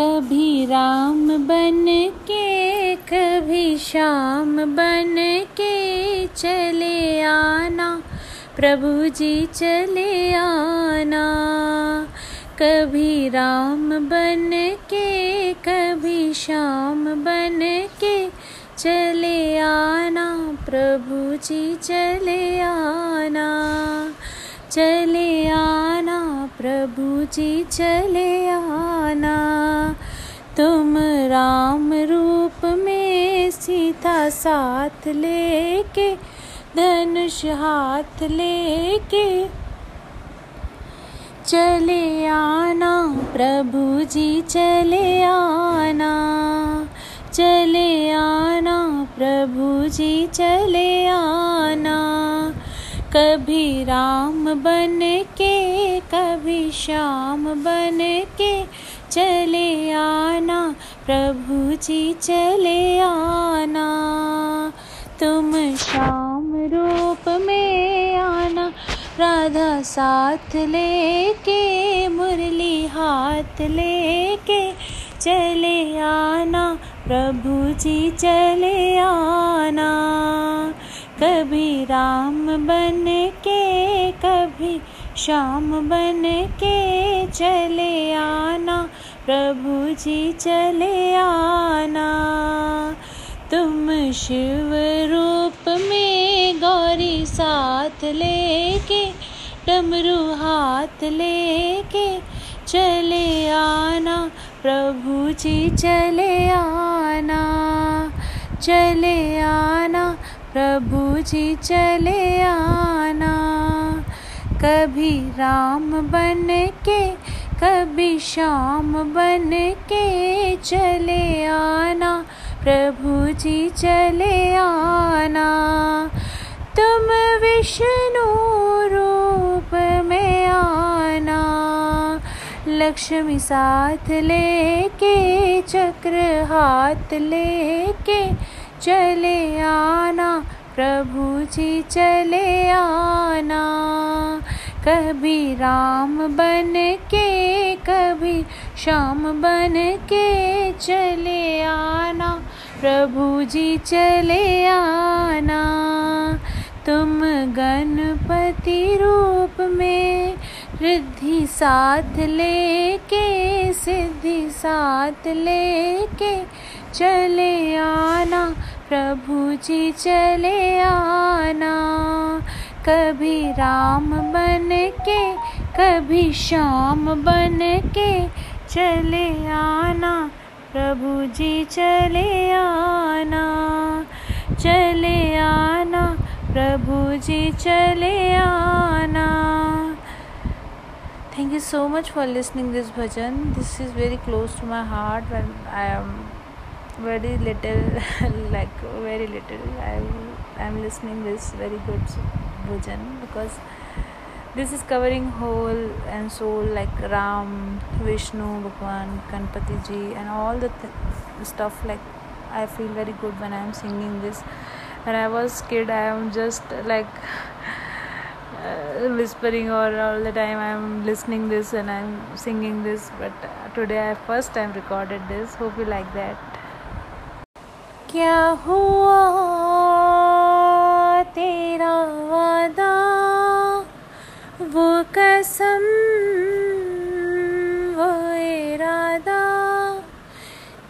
कभी राम बन के कभी श्याम बन के चले आना, प्रभु जी चले आना। कभी राम बन के कभी श्याम बन के चले आना, प्रभु जी चले आना। चले आना, प्रभु जी चले आना। तुम राम रूप में सीता साथ लेके, धनुष हाथ लेके चले आना, प्रभु जी चले आना चले आना, प्रभु जी चले आना। कभी राम बन के, कभी श्याम बन के चले आना, प्रभु जी चले आना। तुम श्याम रूप में आना, राधा साथ लेके, मुरली हाथ लेके चले आना, प्रभु जी चले आना। कभी राम बन के कभी श्याम बन के चले आना प्रभु जी चले आना। तुम शिव रूप में गौरी साथ लेके, डमरू हाथ लेके चले आना। प्रभु जी चले आना चले आना। प्रभु जी चले आना। कभी राम बन के कभी श्याम बन के चले आना, प्रभु जी चले आना। तुम विष्णु रूप में आना, लक्ष्मी साथ लेके, चक्र हाथ लेके चले आना, प्रभु जी चले आना। कभी राम बन के, कभी श्याम बन के चले आना, प्रभु जी चले आना। तुम गणपति रूप में रिद्धि साथ लेके, सिद्धि साथ लेके चले आना, प्रभु जी चले आना। कभी राम बन के, कभी श्याम बन के चले आना। प्रभु जी चले आना चले आना। प्रभु जी चले आना। Thank you so much for listening this bhajan this is very close to my heart when I am very little like very little I am listening this very good so bhajan because this is covering whole and soul like ram vishnu bhagwan kanpati ji and all the th- stuff like i feel very good when i am singing this when i was kid i am just like uh, whispering or all the time i'm listening this and i'm singing this but uh, today i first time recorded this hope you like that क्या हुआ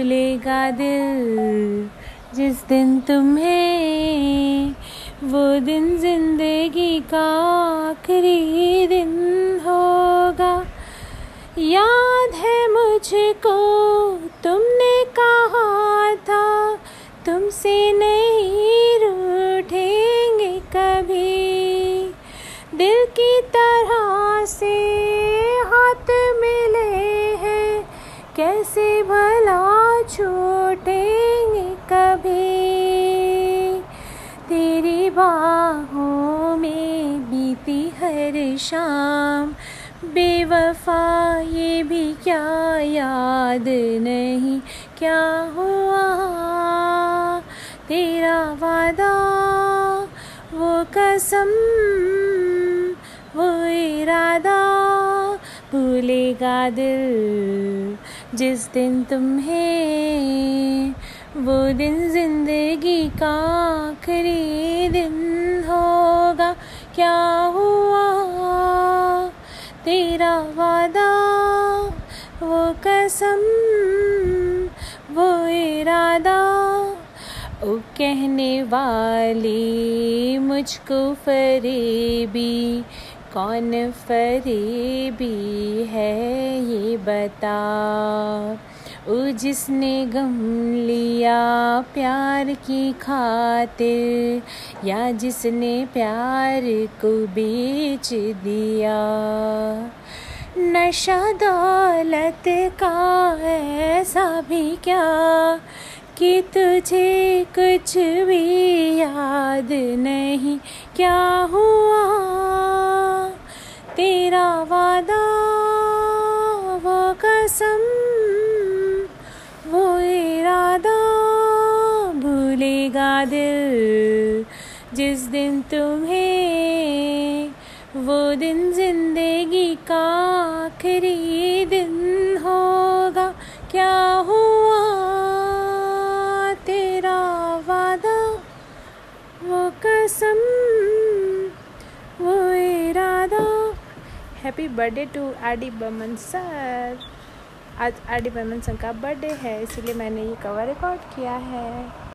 भूलेगा दिल जिस दिन तुम्हें, वो दिन ज़िंदगी का आखिरी दिन होगा। याद है मुझको, तुमने कहा था, तुमसे नहीं निगाहों में बीती हर शाम। बेवफा ये भी क्या याद नहीं? क्या हुआ? तेरा वादा, वो कसम, वो इरादा। भूलेगा दिल जिस दिन तुम्हें वो दिन ज़िंदगी का आखिरी दिन होगा। क्या हुआ? तेरा वादा, वो कसम, वो इरादा, ओ कहने वाली मुझको फरेबी, कौन फरेबी है ये बता? ओ जिसने गम लिया प्यार की खातिर, या जिसने प्यार को बेच दिया। नशा दौलत का ऐसा भी क्या कि तुझे कुछ भी याद नहीं, क्या हुआ? तेरा दिल जिस दिन तुम्हें वो दिन ज़िंदगी का आखिरी दिन होगा, क्या हुआ तेरा वादा? वो कसम, वो इरादा। हैप्पी बर्थडे टू आडी बमन सर आज आडी बमन सर का बर्थडे है, इसीलिए मैंने ये कवर रिकॉर्ड किया है।